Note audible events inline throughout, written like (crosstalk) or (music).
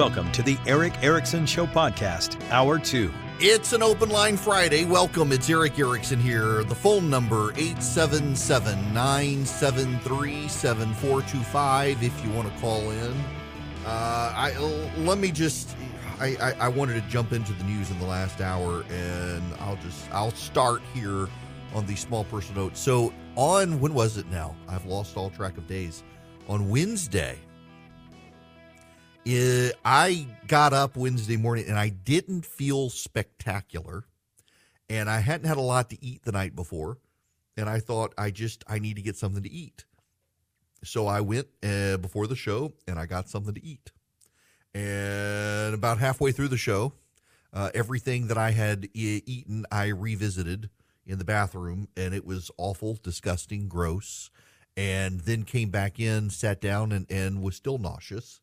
Welcome to the Erick Erickson Show podcast, Hour 2. It's an open line Friday. Welcome. It's Erick Erickson here. The phone number 877-973-7425 if you want to call in. Uh, I let me just I, I, I wanted to jump into the news in the last hour and I'll just I'll start here on the small personal note. So on when was it now? I've lost all track of days. On Wednesday, it, I got up Wednesday morning and I didn't feel spectacular. And I hadn't had a lot to eat the night before. And I thought, I just, I need to get something to eat. So I went uh, before the show and I got something to eat. And about halfway through the show, uh, everything that I had e- eaten, I revisited in the bathroom and it was awful, disgusting, gross. And then came back in, sat down, and, and was still nauseous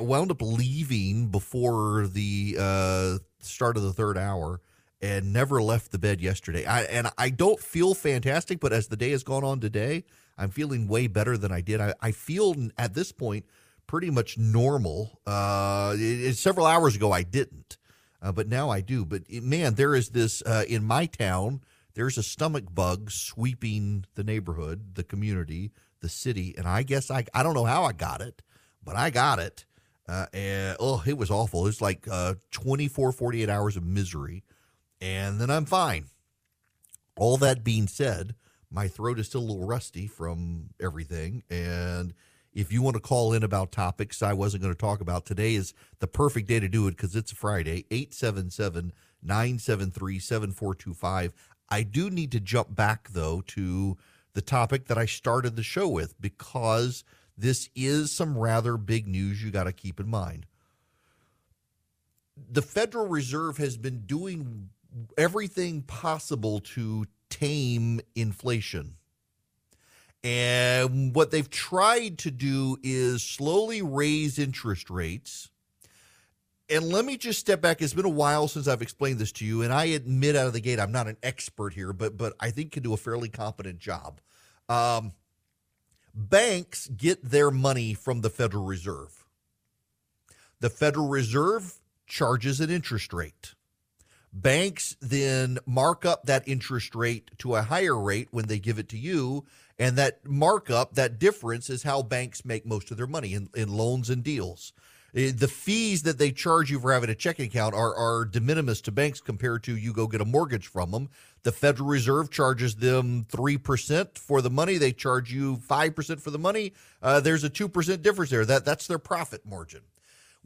wound up leaving before the uh, start of the third hour and never left the bed yesterday. I, and I don't feel fantastic, but as the day has gone on today, I'm feeling way better than I did. I, I feel at this point pretty much normal. Uh, it, it, several hours ago, I didn't, uh, but now I do. But man, there is this uh, in my town. There's a stomach bug sweeping the neighborhood, the community, the city, and I guess I I don't know how I got it but I got it. Uh, and oh, it was awful. It was like uh, 24, 48 hours of misery. And then I'm fine. All that being said, my throat is still a little rusty from everything. And if you want to call in about topics I wasn't going to talk about, today is the perfect day to do it because it's a Friday. 877 973 7425. I do need to jump back, though, to the topic that I started the show with because this is some rather big news you got to keep in mind. The Federal Reserve has been doing everything possible to tame inflation. And what they've tried to do is slowly raise interest rates. And let me just step back. It's been a while since I've explained this to you, and I admit out of the gate I'm not an expert here, but but I think can do a fairly competent job. Um, banks get their money from the Federal Reserve. The Federal Reserve charges an interest rate. Banks then mark up that interest rate to a higher rate when they give it to you. And that markup, that difference, is how banks make most of their money in, in loans and deals. Eh, the fees that they charge you for having a checking account are, are de minimis to banks compared to you go get a mortgage from them. The Federal Reserve charges them 3% for the money. They charge you 5% for the money. Uh, there's a 2% difference there. That, that's their profit margin.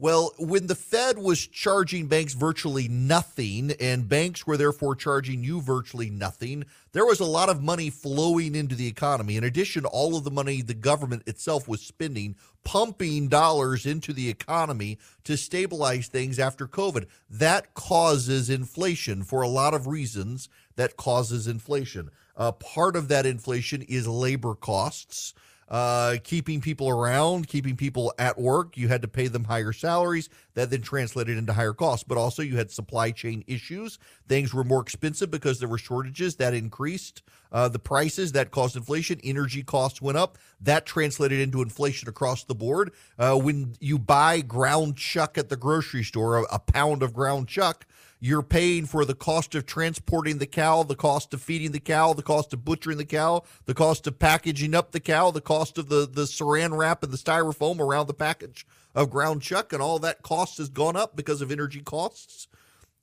Well, when the Fed was charging banks virtually nothing, and banks were therefore charging you virtually nothing, there was a lot of money flowing into the economy. In addition, all of the money the government itself was spending, pumping dollars into the economy to stabilize things after COVID. That causes inflation for a lot of reasons. That causes inflation. Uh, part of that inflation is labor costs uh, keeping people around, keeping people at work. You had to pay them higher salaries. That then translated into higher costs. But also, you had supply chain issues. Things were more expensive because there were shortages. That increased uh, the prices. That caused inflation. Energy costs went up. That translated into inflation across the board. Uh, when you buy ground chuck at the grocery store, a, a pound of ground chuck, you're paying for the cost of transporting the cow, the cost of feeding the cow, the cost of butchering the cow, the cost of packaging up the cow, the cost of the, the saran wrap and the styrofoam around the package of ground chuck, and all that cost has gone up because of energy costs.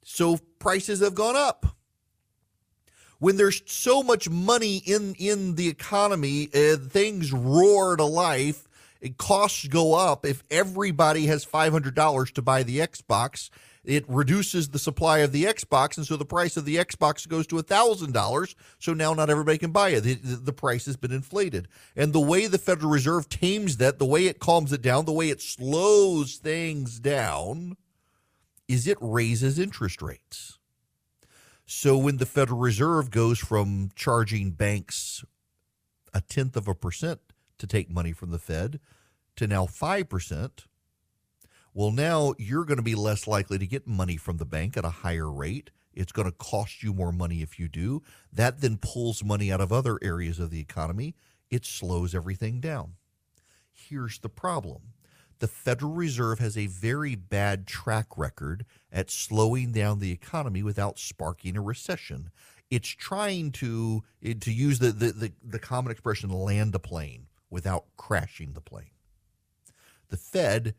So prices have gone up. When there's so much money in, in the economy, uh, things roar to life. Costs go up. If everybody has $500 to buy the Xbox it reduces the supply of the Xbox, and so the price of the Xbox goes to thousand dollars. So now not everybody can buy it. The, the, price has been inflated, and the way the Federal Reserve tames that, the way it calms it down, the way it slows things down, is it raises interest rates. So when the Federal Reserve goes from charging banks a tenth of a percent to take money from the Fed to now five percent well, now you're going to be less likely to get money from the bank at a higher rate. It's going to cost you more money if you do. That then pulls money out of other areas of the economy. It slows everything down. Here's the problem the Federal Reserve has a very bad track record at slowing down the economy without sparking a recession. It's trying to eh, to use the the, the, the common expression land a plane without crashing the plane. The Fed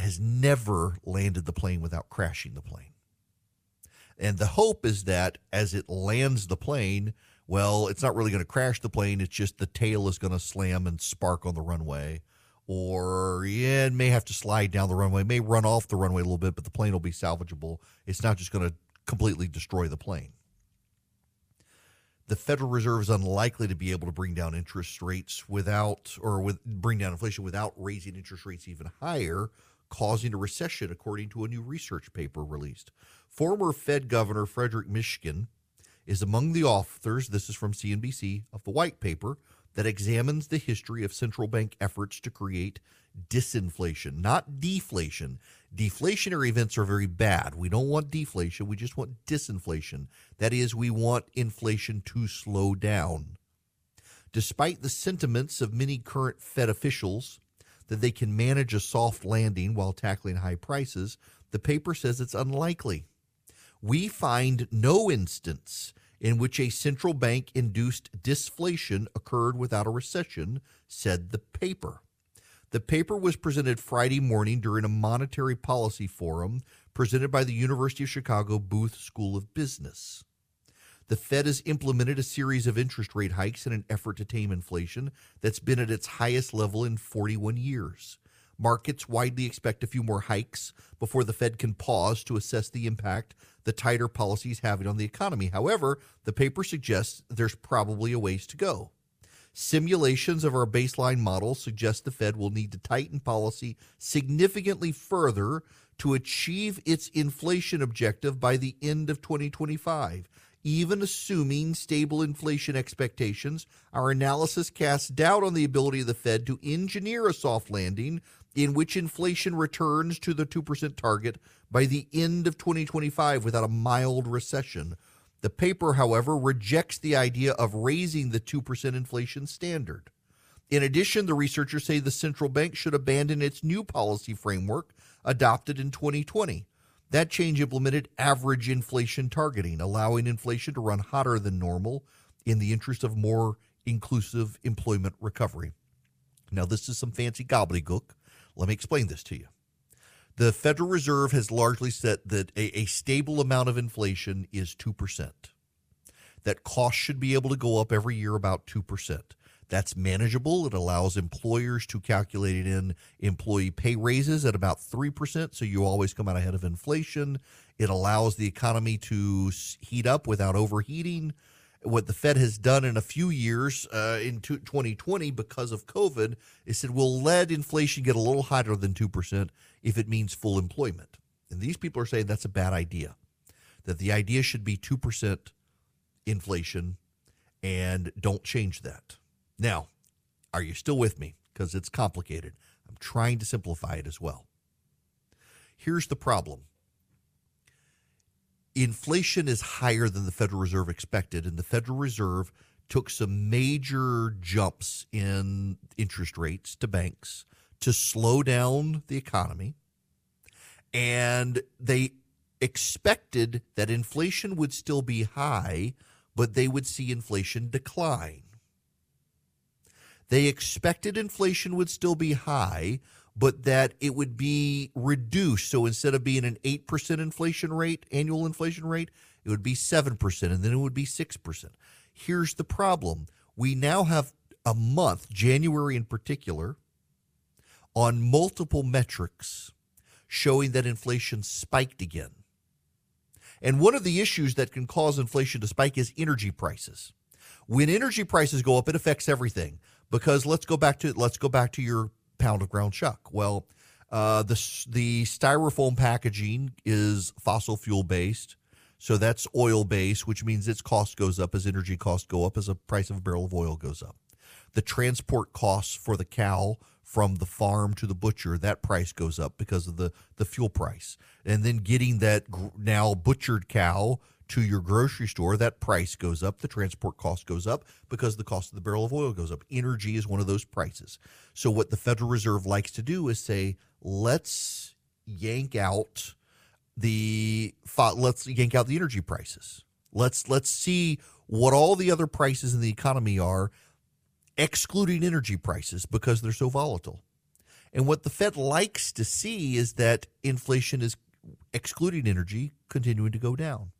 has never landed the plane without crashing the plane. And the hope is that as it lands the plane, well, it's not really going to crash the plane. It's just the tail is going to slam and spark on the runway. Or, yeah, it may have to slide down the runway, it may run off the runway a little bit, but the plane will be salvageable. It's not just going to completely destroy the plane. The Federal Reserve is unlikely to be able to bring down interest rates without, or with bring down inflation without raising interest rates even higher, causing a recession, according to a new research paper released. Former Fed Governor Frederic Mishkin is among the authors, this is from CNBC, of the white paper that examines the history of central bank efforts to create disinflation, not deflation. Deflationary events are very bad. We don't want deflation, we just want disinflation. That is, we want inflation to slow down. Despite the sentiments of many current Fed officials that they can manage a soft landing while tackling high prices, the paper says it's unlikely we find no instance in which a central bank induced disflation occurred without a recession, said the paper. The paper was presented Friday morning during a monetary policy forum presented by the University of Chicago Booth School of Business. The Fed has implemented a series of interest rate hikes in an effort to tame inflation that's been at its highest level in 41 years. Markets widely expect a few more hikes before the Fed can pause to assess the impact the tighter policy is having on the economy. However, the paper suggests there's probably a ways to go. Simulations of our baseline model suggest the Fed will need to tighten policy significantly further to achieve its inflation objective by the end of 2025. Even assuming stable inflation expectations, our analysis casts doubt on the ability of the Fed to engineer a soft landing in which inflation returns to the 2% target by the end of 2025 without a mild recession. The paper, however, rejects the idea of raising the 2% inflation standard. In addition, the researchers say the central bank should abandon its new policy framework adopted in 2020. That change implemented average inflation targeting, allowing inflation to run hotter than normal in the interest of more inclusive employment recovery. Now, this is some fancy gobbledygook, let me explain this to you. The Federal Reserve has largely said that a, a stable amount of inflation is 2%. That costs should be able to go up every year about 2%. That's manageable. It allows employers to calculate it in employee pay raises at about 3%, so you always come out ahead of inflation. It allows the economy to heat up without overheating what the Fed has done in a few years uh, in 2020 because of COVID is said we'll let inflation get a little higher than 2% if it means full employment. And these people are saying that's a bad idea, that the idea should be 2% inflation and don't change that. Now, are you still with me? Because it's complicated. I'm trying to simplify it as well. Here's the problem inflation is higher than the Federal Reserve expected, and the Federal Reserve took some major jumps in interest rates to banks to slow down the economy. And they expected that inflation would still be high, but they would see inflation decline. They expected inflation would still be high, but that it would be reduced. So instead of being an 8% inflation rate, annual inflation rate, it would be 7%, and then it would be 6%. Here's the problem we now have a month, January in particular, on multiple metrics showing that inflation spiked again. And one of the issues that can cause inflation to spike is energy prices. When energy prices go up, it affects everything because let's go back to let's go back to your pound of ground chuck. Well, uh, the the styrofoam packaging is fossil fuel based, so that's oil based, which means its cost goes up as energy costs go up as the price of a barrel of oil goes up. The transport costs for the cow from the farm to the butcher, that price goes up because of the the fuel price, and then getting that now butchered cow to your grocery store, that price goes up, the transport cost goes up because the cost of the barrel of oil goes up. Energy is one of those prices. So, what the Federal Reserve likes to do is say, let's yank out the let's yank out the energy prices. Let's let's see what all the other prices in the economy are excluding energy prices because they're so volatile. And what the Fed likes to see is that inflation is excluding energy continuing to go down.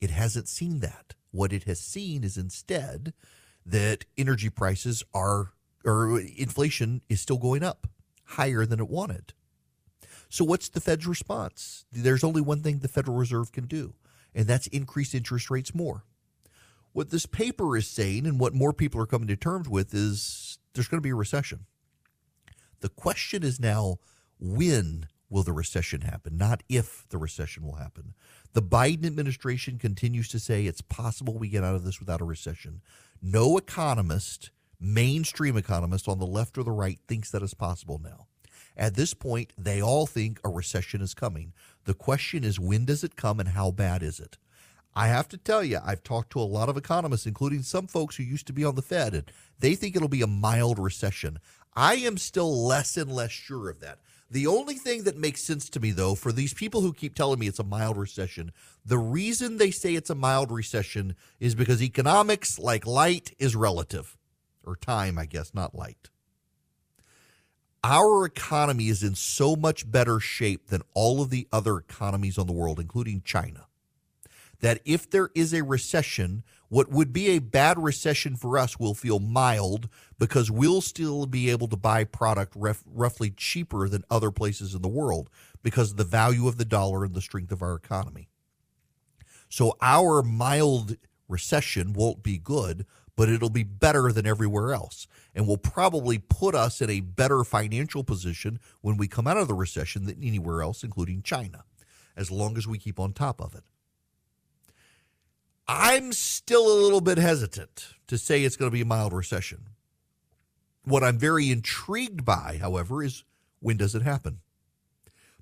It hasn't seen that. What it has seen is instead that energy prices are, or inflation is still going up higher than it wanted. So, what's the Fed's response? There's only one thing the Federal Reserve can do, and that's increase interest rates more. What this paper is saying, and what more people are coming to terms with, is there's going to be a recession. The question is now when will the recession happen, not if the recession will happen. The Biden administration continues to say it's possible we get out of this without a recession. No economist, mainstream economist on the left or the right, thinks that is possible now. At this point, they all think a recession is coming. The question is when does it come and how bad is it? I have to tell you, I've talked to a lot of economists, including some folks who used to be on the Fed, and they think it'll be a mild recession. I am still less and less sure of that. The only thing that makes sense to me, though, for these people who keep telling me it's a mild recession, the reason they say it's a mild recession is because economics, like light, is relative, or time, I guess, not light. Our economy is in so much better shape than all of the other economies on the world, including China, that if there is a recession, what would be a bad recession for us will feel mild because we'll still be able to buy product ref, roughly cheaper than other places in the world because of the value of the dollar and the strength of our economy. So our mild recession won't be good, but it'll be better than everywhere else and will probably put us in a better financial position when we come out of the recession than anywhere else, including China, as long as we keep on top of it. I'm still a little bit hesitant to say it's going to be a mild recession. What I'm very intrigued by, however, is when does it happen?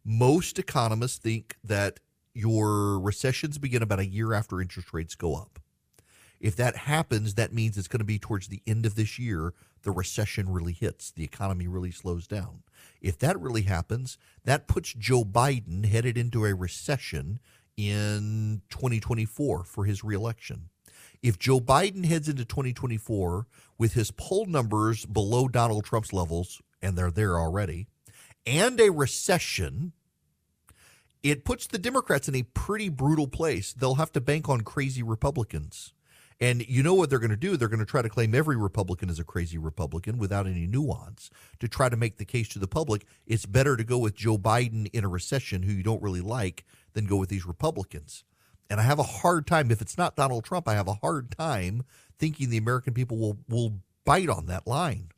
Most economists think that your recessions begin about a year after interest rates go up. If that happens, that means it's going to be towards the end of this year, the recession really hits, the economy really slows down. If that really happens, that puts Joe Biden headed into a recession in 2024 for his reelection. If Joe Biden heads into 2024 with his poll numbers below Donald Trump's levels, and they're there already, and a recession, it puts the Democrats in a pretty brutal place. They'll have to bank on crazy Republicans. And you know what they're going to do? They're going to try to claim every Republican is a crazy Republican without any nuance to try to make the case to the public. It's better to go with Joe Biden in a recession, who you don't really like, than go with these Republicans. And I have a hard time, if it's not Donald Trump, I have a hard time thinking the American people will, will bite on that line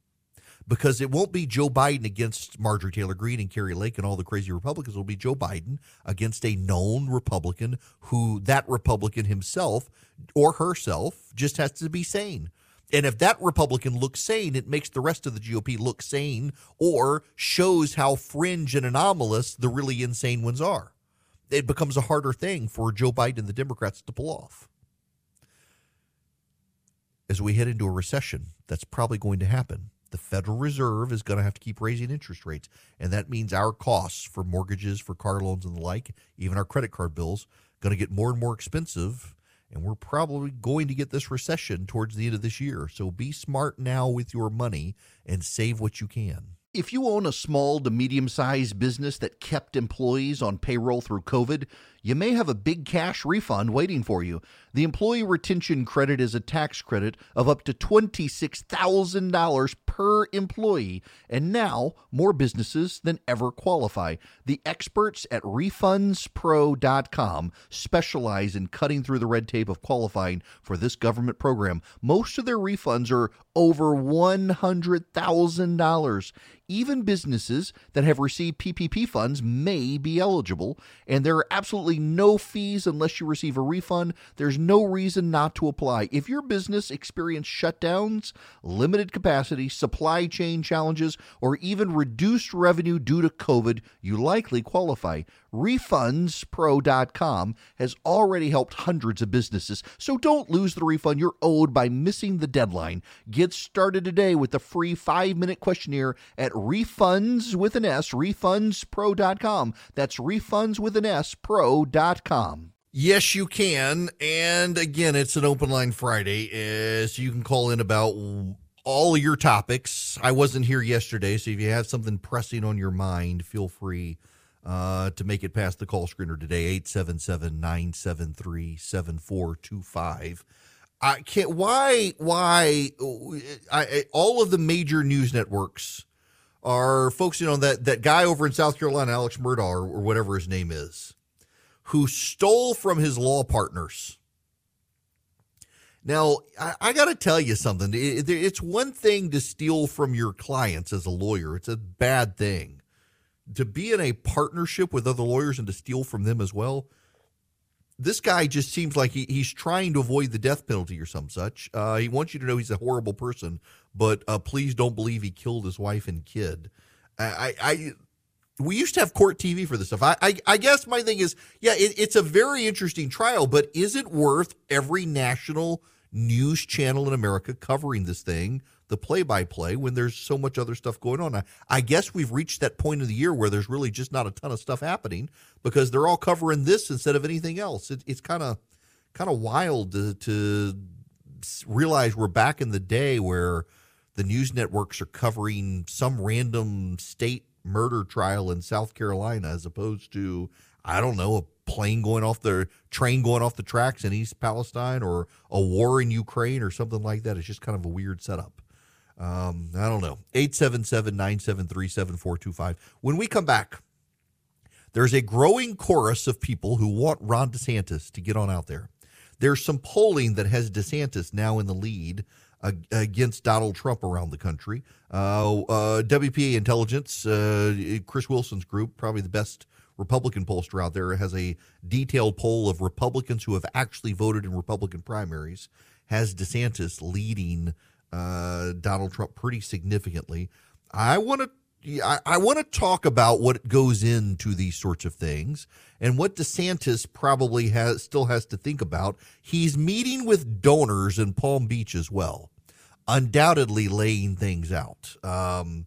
because it won't be Joe Biden against Marjorie Taylor Greene and Kari Lake and all the crazy Republicans. It'll be Joe Biden against a known Republican who that Republican himself or herself just has to be sane. And if that Republican looks sane, it makes the rest of the GOP look sane or shows how fringe and anomalous the really insane ones are it becomes a harder thing for Joe Biden and the Democrats to pull off. As we head into a recession, that's probably going to happen. The Federal Reserve is going to have to keep raising interest rates, and that means our costs for mortgages, for car loans, and the like, even our credit card bills, going to get more and more expensive. And we're probably going to get this recession towards the end of this year. So be smart now with your money and save what you can. If you own a small to medium sized business that kept employees on payroll through COVID, you may have a big cash refund waiting for you. The Employee Retention Credit is a tax credit of up to $26,000 per employee, and now more businesses than ever qualify. The experts at refundspro.com specialize in cutting through the red tape of qualifying for this government program. Most of their refunds are over $100,000. Even businesses that have received PPP funds may be eligible, and there are absolutely no fees unless you receive a refund. There's no reason not to apply. If your business experienced shutdowns, limited capacity, supply chain challenges, or even reduced revenue due to COVID, you likely qualify. RefundsPro.com has already helped hundreds of businesses, so don't lose the refund you're owed by missing the deadline. Get started today with the free five minute questionnaire at refunds with an S, refundspro.com. That's refunds with an S, pro.com. Yes, you can. And again, it's an open line Friday, so you can call in about all your topics. I wasn't here yesterday, so if you have something pressing on your mind, feel free uh, to make it past the call screener today, 877 973 7425. I can't. Why? Why? I, I, all of the major news networks are focusing on that that guy over in South Carolina, Alex Murdaugh, or, or whatever his name is who stole from his law partners. Now, I, I got to tell you something. It, it's one thing to steal from your clients as a lawyer, it's a bad thing. To be in a partnership with other lawyers and to steal from them as well, this guy just seems like he, he's trying to avoid the death penalty or some such. Uh, he wants you to know he's a horrible person, but uh, please don't believe he killed his wife and kid. I, I, we used to have court TV for this stuff. I, I, I guess my thing is, yeah, it, it's a very interesting trial, but is it worth every national news channel in America covering this thing, the play by play, when there's so much other stuff going on? I, I guess we've reached that point of the year where there's really just not a ton of stuff happening because they're all covering this instead of anything else. It, it's kind of kind of wild to, to realize we're back in the day where the news networks are covering some random state murder trial in South Carolina as opposed to, I don't know, a plane going off the train going off the tracks in East Palestine or a war in Ukraine or something like that. It's just kind of a weird setup. Um, I don't know. 877 973 7425. When we come back, there's a growing chorus of people who want Ron DeSantis to get on out there. There's some polling that has DeSantis now in the lead against Donald Trump around the country. Uh, uh, WPA Intelligence, uh, Chris Wilson's group, probably the best Republican pollster out there, has a detailed poll of Republicans who have actually voted in Republican primaries. Has DeSantis leading uh, Donald Trump pretty significantly? I want to I, I want to talk about what goes into these sorts of things and what DeSantis probably has still has to think about. He's meeting with donors in Palm Beach as well, undoubtedly laying things out. Um,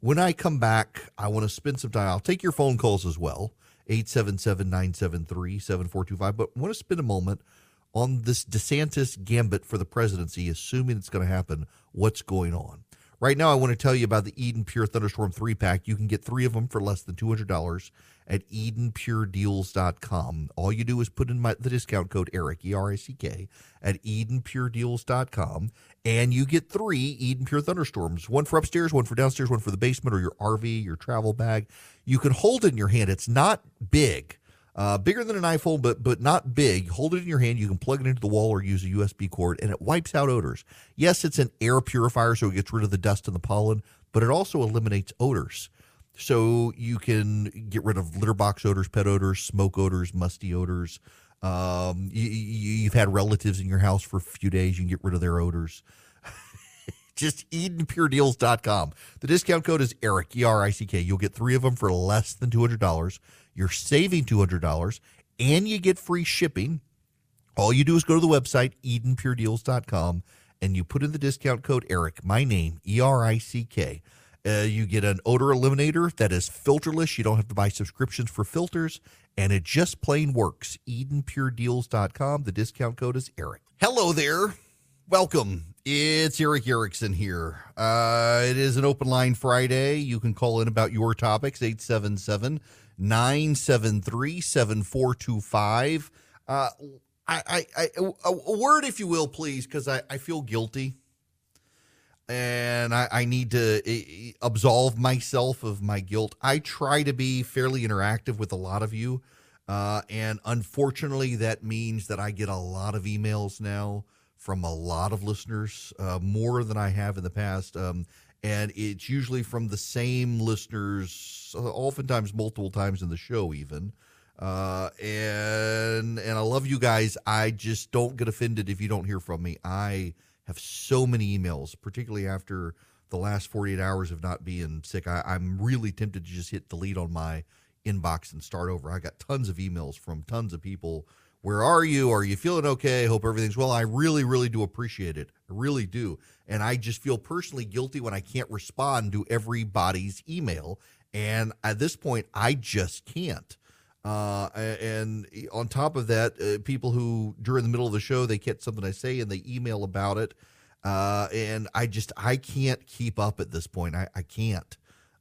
when I come back, I want to spend some time. I'll take your phone calls as well, 877 973 7425. But I want to spend a moment on this DeSantis gambit for the presidency, assuming it's going to happen. What's going on? Right now, I want to tell you about the Eden Pure Thunderstorm 3 pack. You can get three of them for less than $200 at EdenPureDeals.com. All you do is put in my, the discount code ERICK, E R I C K, at EdenPureDeals.com, and you get three Eden Pure Thunderstorms one for upstairs, one for downstairs, one for the basement or your RV, your travel bag. You can hold it in your hand. It's not big uh, bigger than an iPhone, but but not big. Hold it in your hand. You can plug it into the wall or use a USB cord, and it wipes out odors. Yes, it's an air purifier, so it gets rid of the dust and the pollen, but it also eliminates odors. So you can get rid of litter box odors, pet odors, smoke odors, musty odors. Um, you, have had relatives in your house for a few days. You can get rid of their odors. (laughs) Just EdenPureDeals.com. The discount code is ERICK, E R I C K. You'll get three of them for less than $200. You're saving $200 and you get free shipping. All you do is go to the website, EdenPureDeals.com, and you put in the discount code ERICK, my name, E R I C K. Uh, you get an odor eliminator that is filterless. You don't have to buy subscriptions for filters, and it just plain works. EdenPureDeals.com. The discount code is ERICK. Hello there. Welcome. It's Erick Erickson here. Uh, it is an open line Friday. You can call in about your topics, 877 973 7425. Uh, I, I, a word, if you will, please, because I, I feel guilty and I, I need to absolve myself of my guilt. I try to be fairly interactive with a lot of you. Uh, and unfortunately, that means that I get a lot of emails now from a lot of listeners, uh, more than I have in the past. Um, and it's usually from the same listeners, oftentimes multiple times in the show, even. Uh, and and I love you guys. I just don't get offended if you don't hear from me. I have so many emails, particularly after the last 48 hours of not being sick. I, I'm really tempted to just hit delete on my inbox and start over. I got tons of emails from tons of people. Where are you? Are you feeling okay? Hope everything's well. I really, really do appreciate it. I really do. And I just feel personally guilty when I can't respond to everybody's email. And at this point, I just can't. Uh, and on top of that, uh, people who during the middle of the show they get something I say and they email about it, uh, and I just I can't keep up at this point. I, I can't.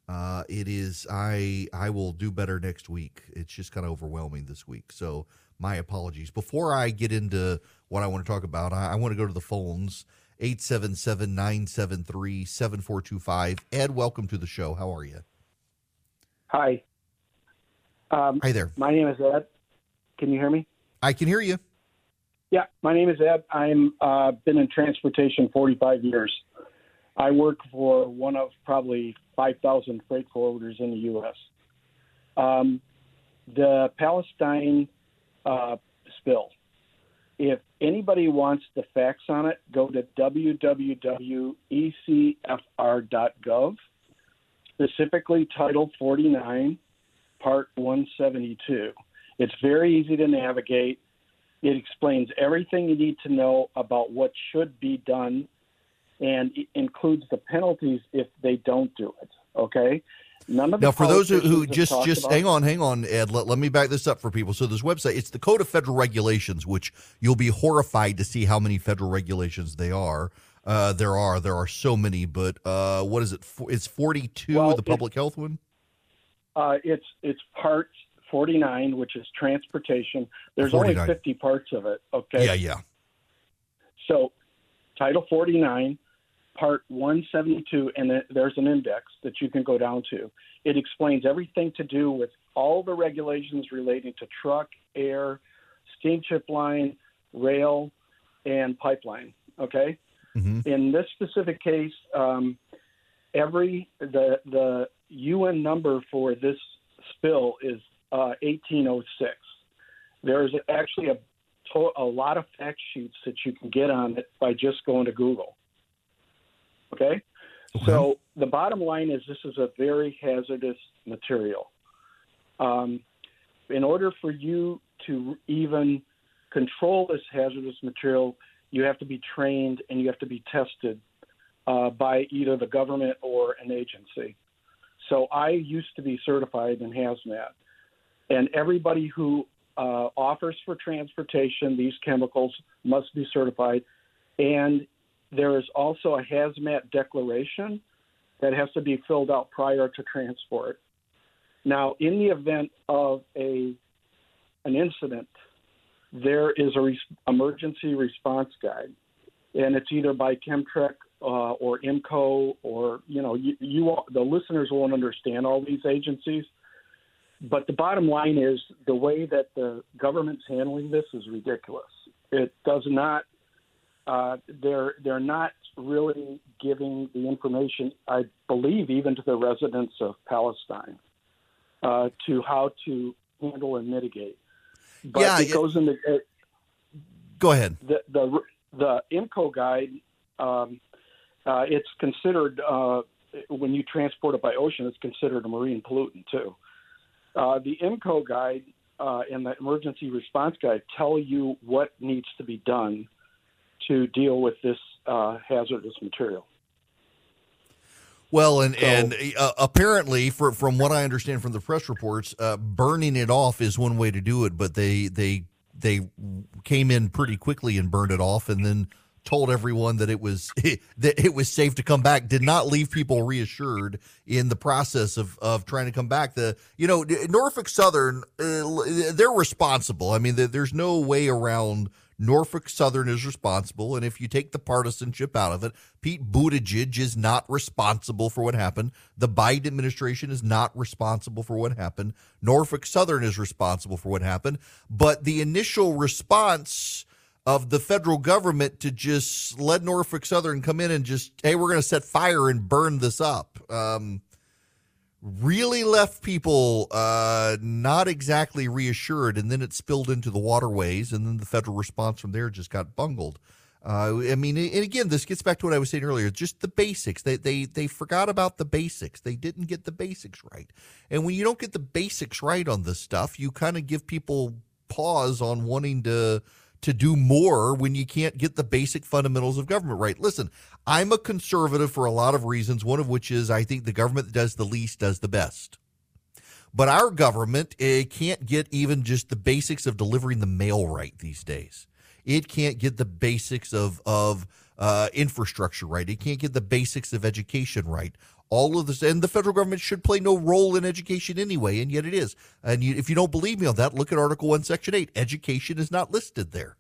Uh, it is I I will do better next week. It's just kind of overwhelming this week. So my apologies. Before I get into what I want to talk about, I, I want to go to the phones. 877-973-7425. Ed, welcome to the show. How are you? Hi. Um, Hi there. My name is Ed. Can you hear me? I can hear you. Yeah, my name is Ed. I'm uh, been in transportation 45 years. I work for one of probably 5,000 freight forwarders in the U.S. Um, the Palestine uh, spill. If anybody wants the facts on it, go to www.ecfr.gov, specifically Title 49 Part 172. It's very easy to navigate. It explains everything you need to know about what should be done and it includes the penalties if they don't do it. Okay? None of now, for those who, who just just hang on, hang on, Ed. Let, let me back this up for people. So this website, it's the Code of Federal Regulations, which you'll be horrified to see how many federal regulations they are. Uh, there are there are so many, but uh, what is it? It's forty two. Well, the public health one. Uh, it's it's part 49, which is transportation. There's 49. only 50 parts of it. Okay. Yeah, yeah. So, Title 49, Part 172, and there's an index that you can go down to. It explains everything to do with all the regulations relating to truck, air, steamship line, rail, and pipeline. Okay. hmm In this specific case, um, every the the UN number for this spill is uh, 1806. There's actually a to- a lot of fact sheets that you can get on it by just going to Google. Okay? So the bottom line is this is a very hazardous material. Um, in order for you to even control this hazardous material, you have to be trained and you have to be tested uh, by either the government or an agency. So I used to be certified in hazmat, and everybody who uh, offers for transportation these chemicals must be certified. And there is also a hazmat declaration that has to be filled out prior to transport. Now, in the event of a an incident, there is a emergency response guide, and it's either by CHEMTREC uh, or IMCO or you know you, you the listeners won't understand all these agencies. But the bottom line is the way that the government's handling this is ridiculous. It does not. Uh, they're they're not really giving the information. I believe even to the residents of Palestine uh, to how to handle and mitigate. But Yeah, it goes into it, Go ahead. the the the IMCO guide. Um, uh, it's considered uh, when you transport it by ocean, it's considered a marine pollutant too. Uh, the IMCO guide uh, and the emergency response guide tell you what needs to be done to deal with this uh, hazardous material. Well, and So- and uh, apparently, for, from what I understand from the press reports, uh, burning it off is one way to do it. But they they they came in pretty quickly and burned it off, and then told everyone that it was (laughs) that it was safe to come back. Did not leave people reassured in the process of of trying to come back. The you know Norfolk Southern, uh, they're responsible. I mean, there- there's no way around. Norfolk Southern is responsible, and if you take the partisanship out of it, Pete Buttigieg is not responsible for what happened. The Biden administration is not responsible for what happened. Norfolk Southern is responsible for what happened. But the initial response of the federal government to just let Norfolk Southern come in and just, hey, we're going to set fire and burn this up. Um, really left people uh, not exactly reassured, and then it spilled into the waterways, and then the federal response from there just got bungled. Uh, I mean, and again, this gets back to what I was saying earlier. Just the basics. They they they forgot about the basics. They didn't get the basics right. And when you don't get the basics right on this stuff, you kind of give people pause on wanting to to do more when you can't get the basic fundamentals of government right. Listen, I'm a conservative for a lot of reasons, one of which is I think the government that does the least does the best. But our government it can't get even just the basics of delivering the mail right these days. It can't get the basics of of uh, infrastructure right. It can't get the basics of education right. All of this, and the federal government should play no role in education anyway, and yet it is. And you, if you don't believe me on that, look at Article One, Section Eight. Education is not listed there,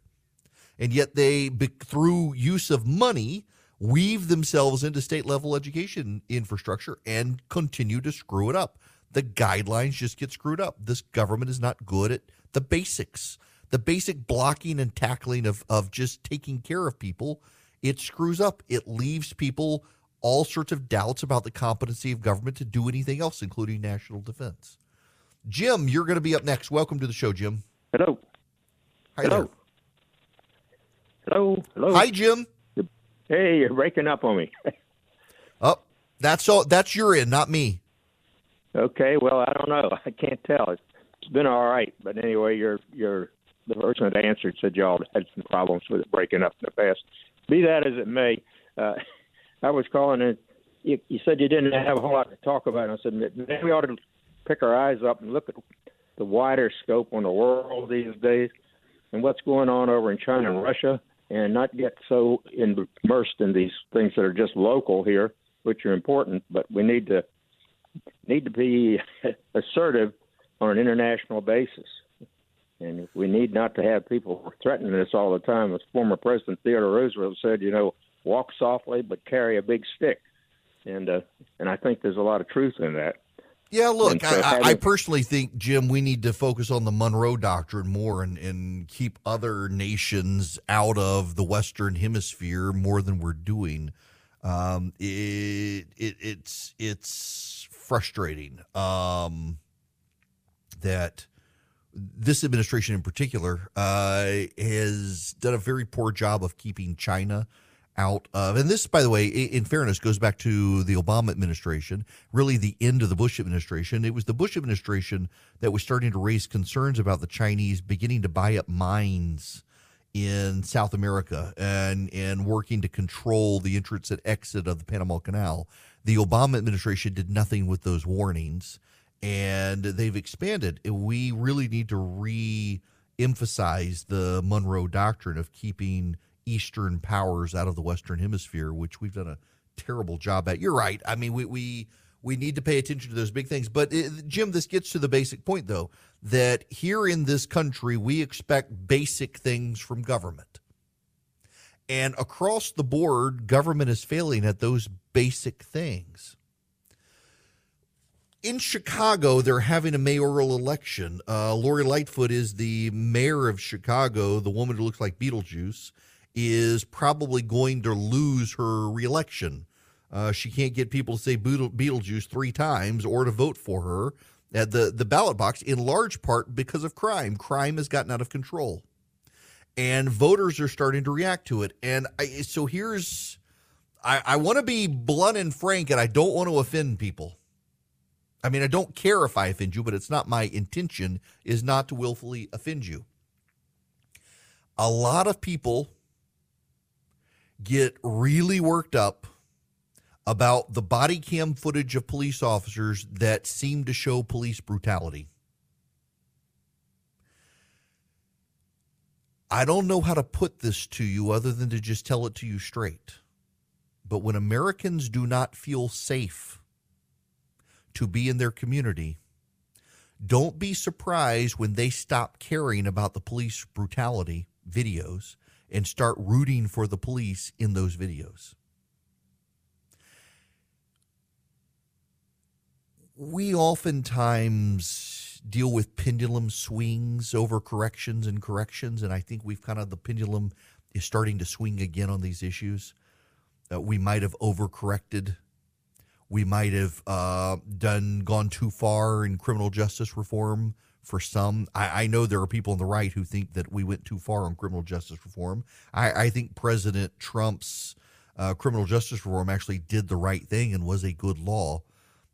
and yet they, through use of money, weave themselves into state level education infrastructure and continue to screw it up. The guidelines just get screwed up. This government is not good at the basics the basic blocking and tackling of, of just taking care of people, it screws up. It leaves people all sorts of doubts about the competency of government to do anything else, including national defense. Jim, you're going to be up next. Welcome to the show, Jim. Hello. Hi Hello. there. Hello. Hello. Hi, Jim. Hey, you're breaking up on me. (laughs) Oh, that's all. That's your end, not me. okay. Well, I don't know. I can't tell. It's, it's been all right, but anyway, you're you're the person that answered said y'all had some problems with it breaking up in the past. Be that as it may, uh, (laughs) I was calling and you, you said you didn't have a whole lot to talk about. And I said maybe we ought to pick our eyes up and look at the wider scope on the world these days and what's going on over in China and Russia, and not get so immersed in these things that are just local here, which are important. But we need to need to be (laughs) assertive on an international basis. And we need not to have people threatening us all the time. As former President Theodore Roosevelt said, you know, walk softly but carry a big stick. And uh, and I think there's a lot of truth in that. Yeah, look, so I, I personally think, Jim, we need to focus on the Monroe Doctrine more and, and keep other nations out of the Western Hemisphere more than we're doing. Um, it, it it's it's frustrating um, that this administration in particular uh, has done a very poor job of keeping China out of and this by the way in fairness goes back to the obama administration really the end of the bush administration. It was the bush administration that was starting to raise concerns about the chinese beginning to buy up mines in south america and and working to control the entrance and exit of the panama canal. The obama administration did nothing with those warnings and they've expanded. We really need to re-emphasize the monroe doctrine of keeping Eastern powers out of the Western Hemisphere, which we've done a terrible job at. You're right. I mean, we we we need to pay attention to those big things. But it, Jim, this gets to the basic point, though, that here in this country we expect basic things from government, and across the board, government is failing at those basic things. In Chicago, they're having a mayoral election. Uh, Lori Lightfoot is the mayor of Chicago, the woman who looks like Beetlejuice is probably going to lose her reelection. Uh, she can't get people to say Beetle, Beetlejuice three times or to vote for her at the, the ballot box, in large part because of crime. Crime has gotten out of control. And voters are starting to react to it. And I, so here's I, I want to be blunt and frank, and I don't want to offend people. I mean, I don't care if I offend you, but it's not my intention is not to willfully offend you. A lot of people get really worked up about the body cam footage of police officers that seem to show police brutality. I don't know how to put this to you other than to just tell it to you straight. But when Americans do not feel safe to be in their community, don't be surprised when they stop caring about the police brutality videos and start rooting for the police in those videos. We oftentimes deal with pendulum swings over corrections and corrections, and I think we've kind of the pendulum is starting to swing again on these issues. Uh, we might have overcorrected. We might have uh, done gone too far in criminal justice reform for some. I, I, know there are people on the right who think that we went too far on criminal justice reform. I, I think President Trump's uh, criminal justice reform actually did the right thing and was a good law.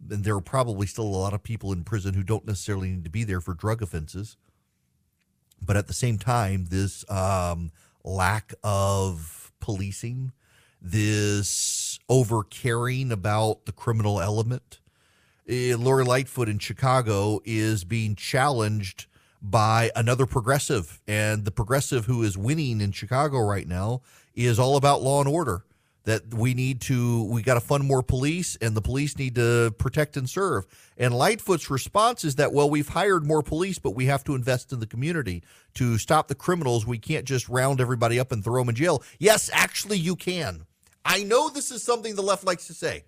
And there are probably still a lot of people in prison who don't necessarily need to be there for drug offenses. But at the same time, this um, lack of policing, this over caring about the criminal element, Eh, Lori Lightfoot in Chicago is being challenged by another progressive. And the progressive who is winning in Chicago right now is all about law and order. That we need to, we got to fund more police and the police need to protect and serve. And Lightfoot's response is that, well, we've hired more police, but we have to invest in the community to stop the criminals. We can't just round everybody up and throw them in jail. Yes, actually, you can. I know this is something the left likes to say.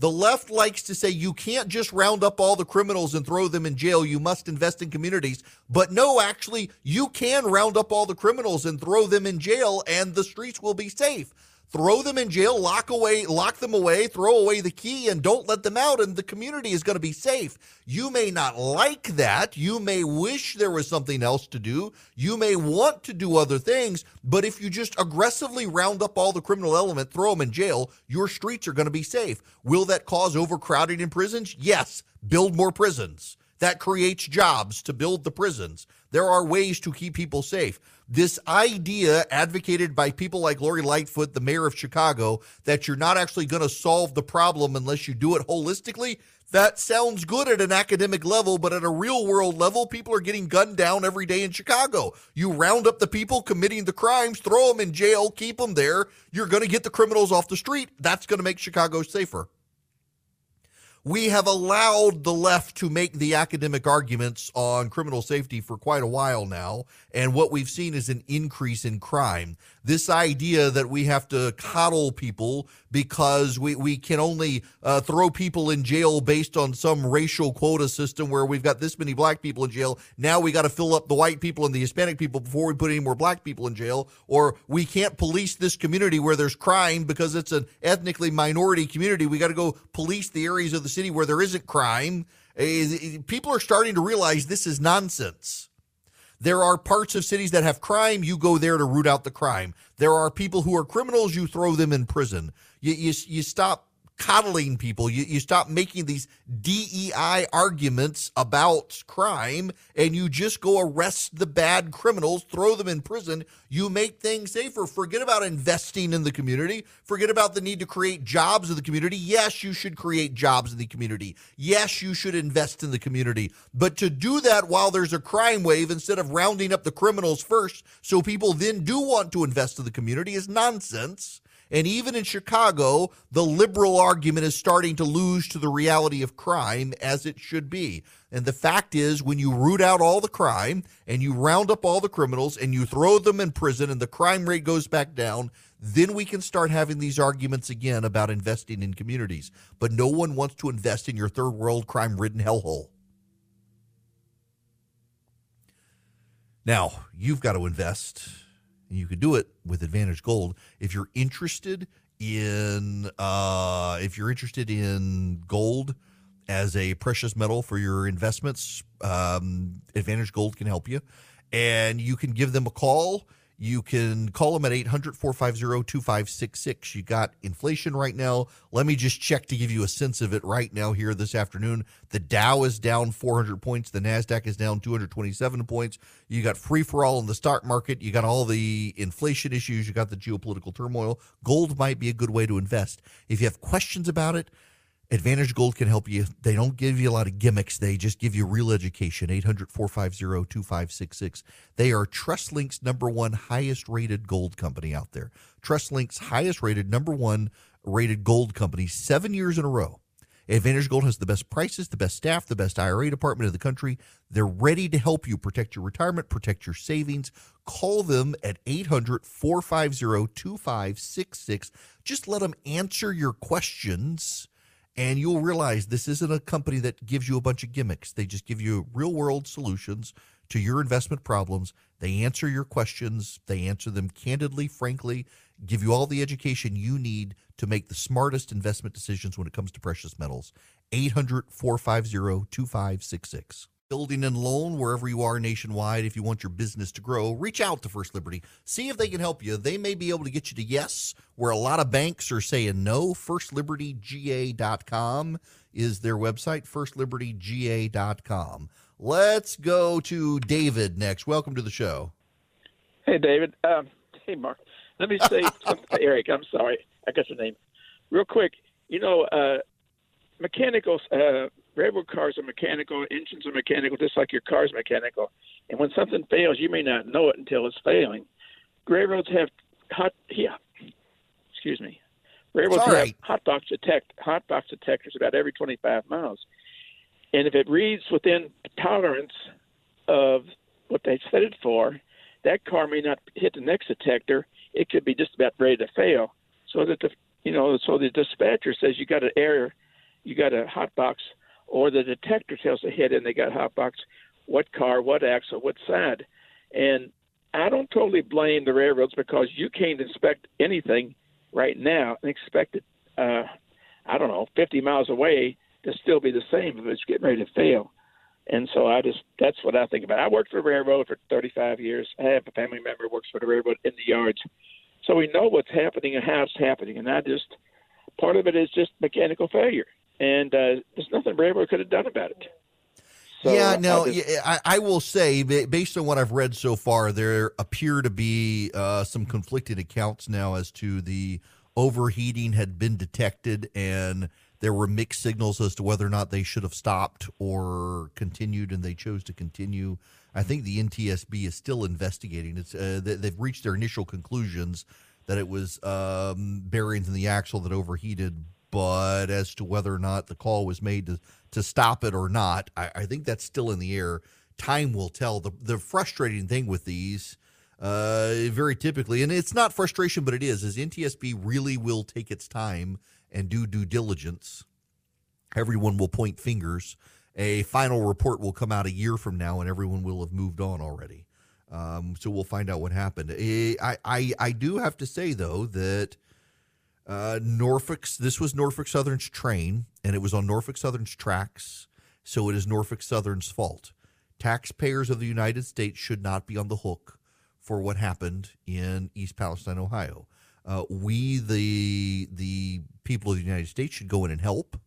The left likes to say you can't just round up all the criminals and throw them in jail. You must invest in communities. But no, actually, you can round up all the criminals and throw them in jail, and the streets will be safe throw them in jail, lock away, lock them away, throw away the key, and don't let them out, and the community is going to be safe. You may not like that. You may wish there was something else to do. You may want to do other things, but if you just aggressively round up all the criminal element, throw them in jail, your streets are going to be safe. Will that cause overcrowding in prisons? Yes. Build more prisons. That creates jobs to build the prisons. There are ways to keep people safe this idea advocated by people like Lori Lightfoot, the mayor of Chicago, that you're not actually going to solve the problem unless you do it holistically, that sounds good at an academic level, but at a real world level, people are getting gunned down every day in Chicago. You round up the people committing the crimes, throw them in jail, keep them there. You're going to get the criminals off the street. That's going to make Chicago safer we have allowed the left to make the academic arguments on criminal safety for quite a while now. And what we've seen is an increase in crime. This idea that we have to coddle people because we, we can only uh, throw people in jail based on some racial quota system where we've got this many black people in jail. Now we got to fill up the white people and the Hispanic people before we put any more black people in jail. Or we can't police this community where there's crime because it's an ethnically minority community. We got to go police the areas of the city where there isn't crime. Uh, people are starting to realize this is nonsense. There are parts of cities that have crime. You go there to root out the crime. There are people who are criminals. You throw them in prison. You, you, you stop coddling people. You, you stop making these DEI arguments about crime and you just go arrest the bad criminals, throw them in prison. You make things safer. Forget about investing in the community. Forget about the need to create jobs in the community. Yes, you should create jobs in the community. Yes, you should invest in the community. But to do that while there's a crime wave instead of rounding up the criminals first so people then do want to invest in the community is nonsense. And even in Chicago, the liberal argument is starting to lose to the reality of crime as it should be. And the fact is, when you root out all the crime and you round up all the criminals and you throw them in prison and the crime rate goes back down, then we can start having these arguments again about investing in communities. But no one wants to invest in your third world crime ridden hellhole. Now, you've got to invest and you can do it with Advantage Gold. If you're interested in uh, if you're interested in gold as a precious metal for your investments, um, Advantage Gold can help you, and you can give them a call you can call them at 800 450 2566. You got inflation right now. Let me just check to give you a sense of it right now here this afternoon. The Dow is down 400 points. The NASDAQ is down 227 points. You got free for all in the stock market. You got all the inflation issues. You got the geopolitical turmoil. Gold might be a good way to invest. If you have questions about it, Advantage Gold can help you. They don't give you a lot of gimmicks. They just give you real education. 800 450 2566. They are TrustLink's number one highest rated gold company out there. TrustLink's highest rated, number one rated gold company, seven years in a row. Advantage Gold has the best prices, the best staff, the best IRA department in the country. They're ready to help you protect your retirement, protect your savings. Call them at 800 450 2566. Just let them answer your questions and you'll realize this isn't a company that gives you a bunch of gimmicks. They just give you real world solutions to your investment problems. They answer your questions, they answer them candidly, frankly, give you all the education you need to make the smartest investment decisions when it comes to precious metals. 800 450 2566. Building and loan wherever you are nationwide if you want your business to grow reach out to first liberty see if they can help you they may be able to get you to yes where a lot of banks are saying no firstlibertyga.com is their website firstlibertyga.com let's go to david next welcome to the show Hey, David. Um, hey, Mark. Let me say (laughs) something Erick. I'm sorry. I got your name. Real quick. You know, uh, mechanical, uh, railroad cars are mechanical, engines are mechanical, just like your car's mechanical. And when something fails, you may not know it until it's failing. Railroads have hot, yeah, excuse me. Railroads have hot box detect hot box detectors about every 25 miles, and if it reads within tolerance of what they set it for, that car may not hit the next detector. It could be just about ready to fail. So that the you know so the dispatcher says you got an error, you got a hot box, or the detector tells the head and they got hot box, what car, what axle, what side, and I don't totally blame the railroads because you can't inspect anything right now and expect it. Uh, I don't know, 50 miles away to still be the same if it's getting ready to fail. And so I just that's what I think about. I worked for a railroad for 35 years. I have a family member who works for the railroad in the yards, so we know what's happening and how it's happening. And I just part of it is just mechanical failure, and uh, there's nothing railroad could have done about it. So yeah, I no, just- yeah, I, I will say, based on what I've read so far, there appear to be uh, some conflicted accounts now as to the overheating had been detected, and there were mixed signals as to whether or not they should have stopped or continued, and they chose to continue. I think the NTSB is still investigating. It's uh, they, they've reached their initial conclusions that it was um, bearings in the axle that overheated, but as to whether or not the call was made to to stop it or not, I, I think that's still in the air. Time will tell. The the frustrating thing with these, uh, very typically, and it's not frustration, but it is, is NTSB really will take its time and do due diligence. Everyone will point fingers. A final report will come out a year from now, and everyone will have moved on already. Um, so we'll find out what happened. Eh, I, I, I do have to say though that uh, Norfolk's this was Norfolk Southern's train, and it was on Norfolk Southern's tracks, so it is Norfolk Southern's fault. Taxpayers of the United States should not be on the hook for what happened in East Palestine, Ohio. Uh, we, the the people of the United States, should go in and help.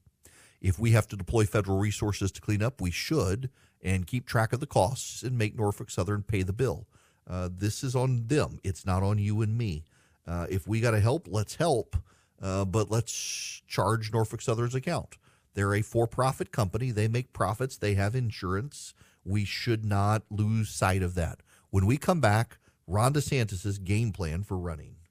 If we have to deploy federal resources to clean up, we should and keep track of the costs and make Norfolk Southern pay the bill. Uh, this is on them. It's not on you and me. Uh, if we got to help, let's help, uh, but let's charge Norfolk Southern's account. They're a for profit company. They make profits, they have insurance. We should not lose sight of that. When we come back, Ron DeSantis' game plan for running.